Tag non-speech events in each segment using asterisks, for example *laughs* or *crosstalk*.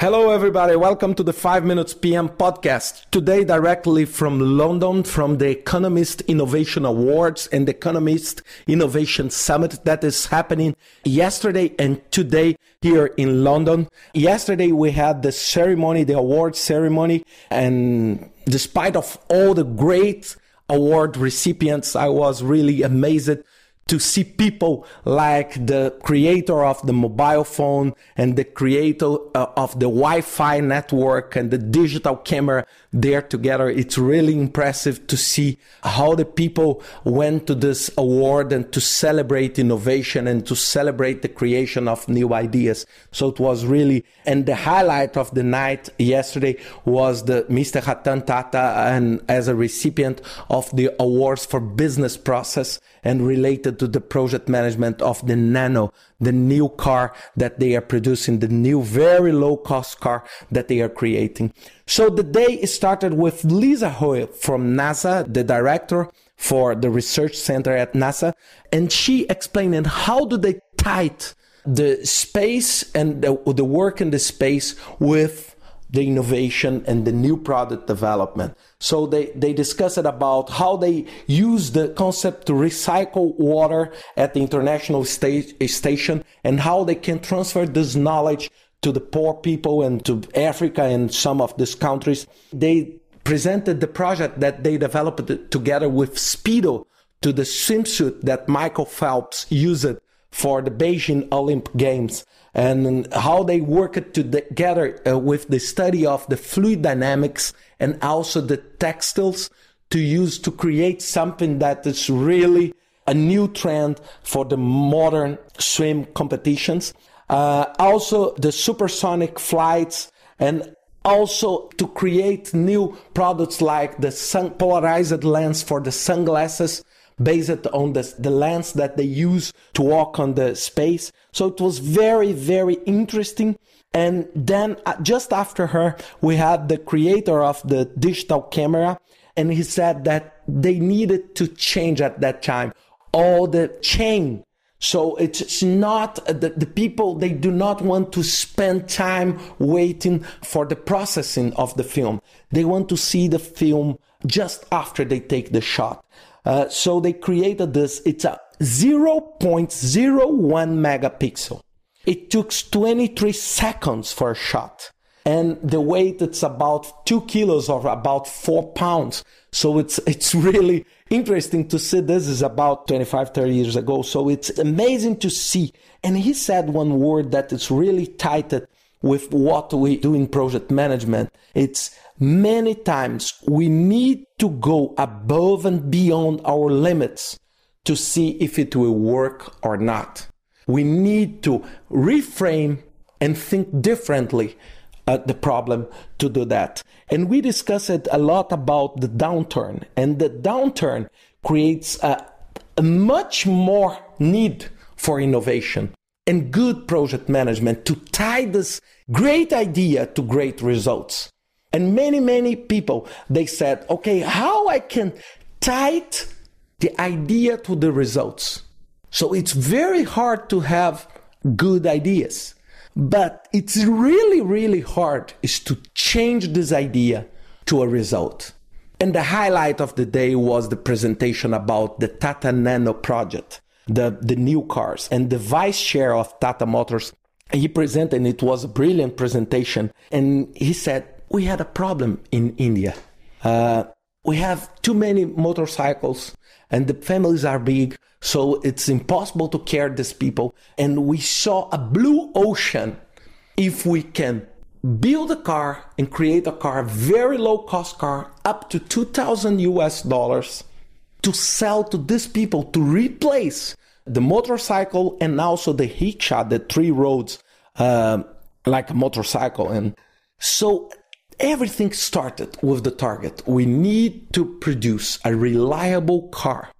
Hello, everybody. Welcome to the 5 Minutes PM podcast. Today, directly from London, from the Economist Innovation Awards and the Economist Innovation Summit that is happening yesterday and today here in London. Yesterday, we had the ceremony, the award ceremony, and despite of all the great award recipients, I was really amazed to see people like the creator of the mobile phone and the creator uh, of the Wi-Fi network and the digital camera there together. It's really impressive to see how the people went to this award and to celebrate innovation and to celebrate the creation of new ideas. So it was really, and the highlight of the night yesterday was the Mr. Ratan Tata and as a recipient of the awards for business process and related to the project management of the Nano, the new car that they are producing, the new very low cost car that they are creating. So the day started with Lisa Hoyle from NASA, the director for the research center at NASA, and she explained how do they tie the space and the, the work in the space with the innovation and the new product development. So they, they discussed about how they use the concept to recycle water at the international station and how they can transfer this knowledge to the poor people and to Africa and some of these countries. They presented the project that they developed together with Speedo to the swimsuit that Michael Phelps used for the Beijing Olympic Games and how they worked together uh, with the study of the fluid dynamics and also the textiles to use to create something that is really a new trend for the modern swim competitions. Uh, also the supersonic flights and also to create new products like the sun polarized lens for the sunglasses based on the, the lens that they use to walk on the space. So it was very, very interesting. And then uh, just after her, we had the creator of the digital camera. And he said that they needed to change at that time all the chain so it's not uh, the, the, people, they do not want to spend time waiting for the processing of the film. They want to see the film just after they take the shot. Uh, so they created this. It's a 0.01 megapixel. It took 23 seconds for a shot. And the weight, it's about two kilos or about four pounds. So it's, it's *laughs* really interesting to see. This is about 25, 30 years ago. So it's amazing to see. And he said one word that is really tied with what we do in project management. It's many times we need to go above and beyond our limits to see if it will work or not. We need to reframe and think differently uh, the problem to do that. And we discussed a lot about the downturn, and the downturn creates a, a much more need for innovation and good project management to tie this great idea to great results. And many, many people, they said, okay, how I can tie the idea to the results. So it's very hard to have good ideas, but it's really, really hard is to change this idea to a result. And the highlight of the day was the presentation about the Tata Nano project, the, the new cars and the vice chair of Tata Motors. He presented, and it was a brilliant presentation. And he said, we had a problem in India. Uh, we have too many motorcycles and the families are big, so it's impossible to care these people. And we saw a blue ocean if we can build a car and create a car, very low cost car, up to 2000 US dollars to sell to these people to replace the motorcycle and also the rickshaw, the three roads, uh, like a motorcycle. And so everything started with the target. We need to produce a reliable car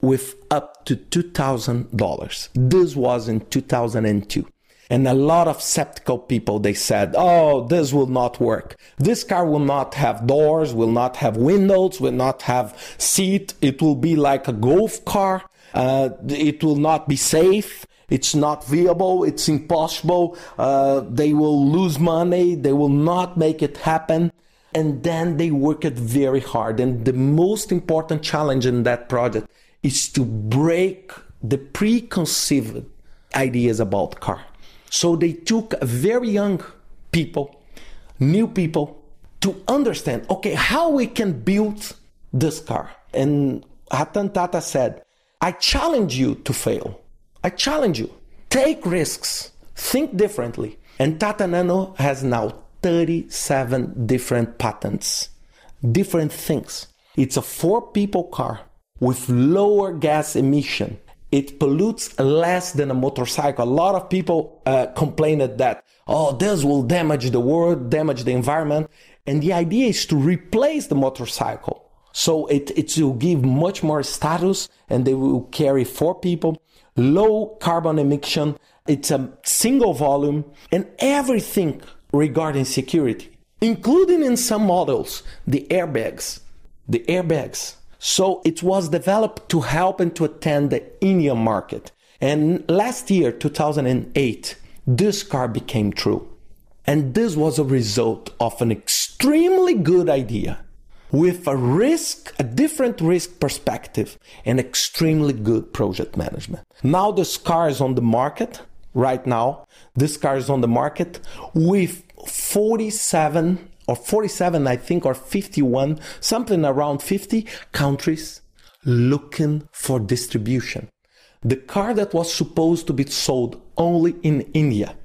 with up to $2,000. This was in 2002. And a lot of skeptical people, they said, oh, this will not work. This car will not have doors, will not have windows, will not have seat. It will be like a golf car. Uh, it will not be safe. It's not viable. It's impossible. Uh, they will lose money. They will not make it happen. And then they work it very hard. And the most important challenge in that project is to break the preconceived ideas about car. So they took very young people, new people, to understand, okay, how we can build this car. And Ratan Tata said, I challenge you to fail. I challenge you. Take risks. Think differently. And Tata Nano has now 37 different patents, different things. It's a four people car with lower gas emission. It pollutes less than a motorcycle. A lot of people uh, complained that, oh, this will damage the world, damage the environment. And the idea is to replace the motorcycle. So it, it will give much more status and they will carry four people low carbon emission. It's a single volume and everything regarding security, including in some models, the airbags, the airbags. So it was developed to help and to attend the Indian market. And last year, 2008, this car became true. And this was a result of an extremely good idea with a risk, a different risk perspective, and extremely good project management. Now this car is on the market right now. This car is on the market with 47 or 47, I think, or 51, something around 50 countries looking for distribution. The car that was supposed to be sold only in India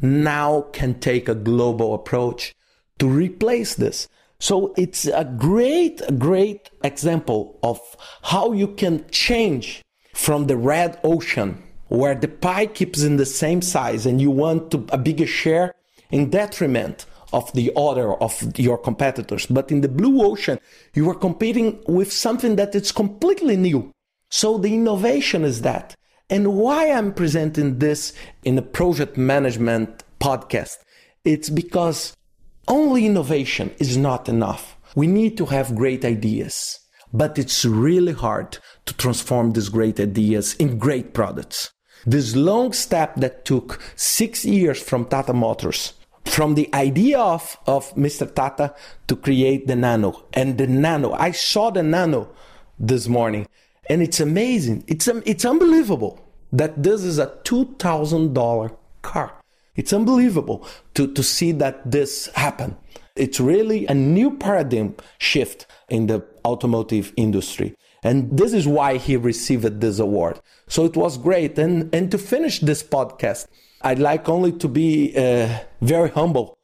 now can take a global approach to replace this. So it's a great, great example of how you can change from the red ocean where the pie keeps in the same size and you want to, a bigger share in detriment of the other of your competitors. But in the blue ocean, you are competing with something that is completely new. So the innovation is that. And why I'm presenting this in a project management podcast? It's because only innovation is not enough. We need to have great ideas, but it's really hard to transform these great ideas in great products. This long step that took six years from Tata Motors, from the idea of, of Mr. Tata to create the Nano and the Nano. I saw the Nano this morning and it's amazing. It's, it's unbelievable that this is a $2,000 car. It's unbelievable to, to see that this happen. It's really a new paradigm shift in the automotive industry. And this is why he received this award. So it was great. And, and to finish this podcast, I'd like only to be uh, very humble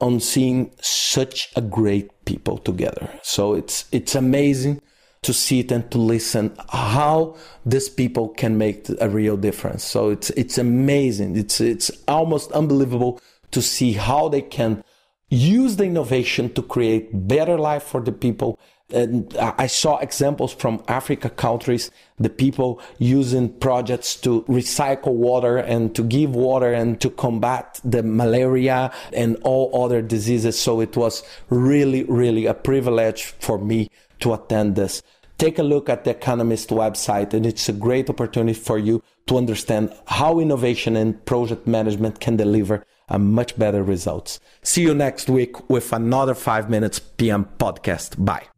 on seeing such a great people together. So it's, it's amazing to see it and to listen how these people can make a real difference. So it's it's amazing. It's it's almost unbelievable to see how they can use the innovation to create better life for the people. And I saw examples from Africa countries, the people using projects to recycle water and to give water and to combat the malaria and all other diseases. So it was really, really a privilege for me to attend this. Take a look at the Economist website, and it's a great opportunity for you to understand how innovation and project management can deliver a much better results. See you next week with another 5 minutes PM podcast. Bye.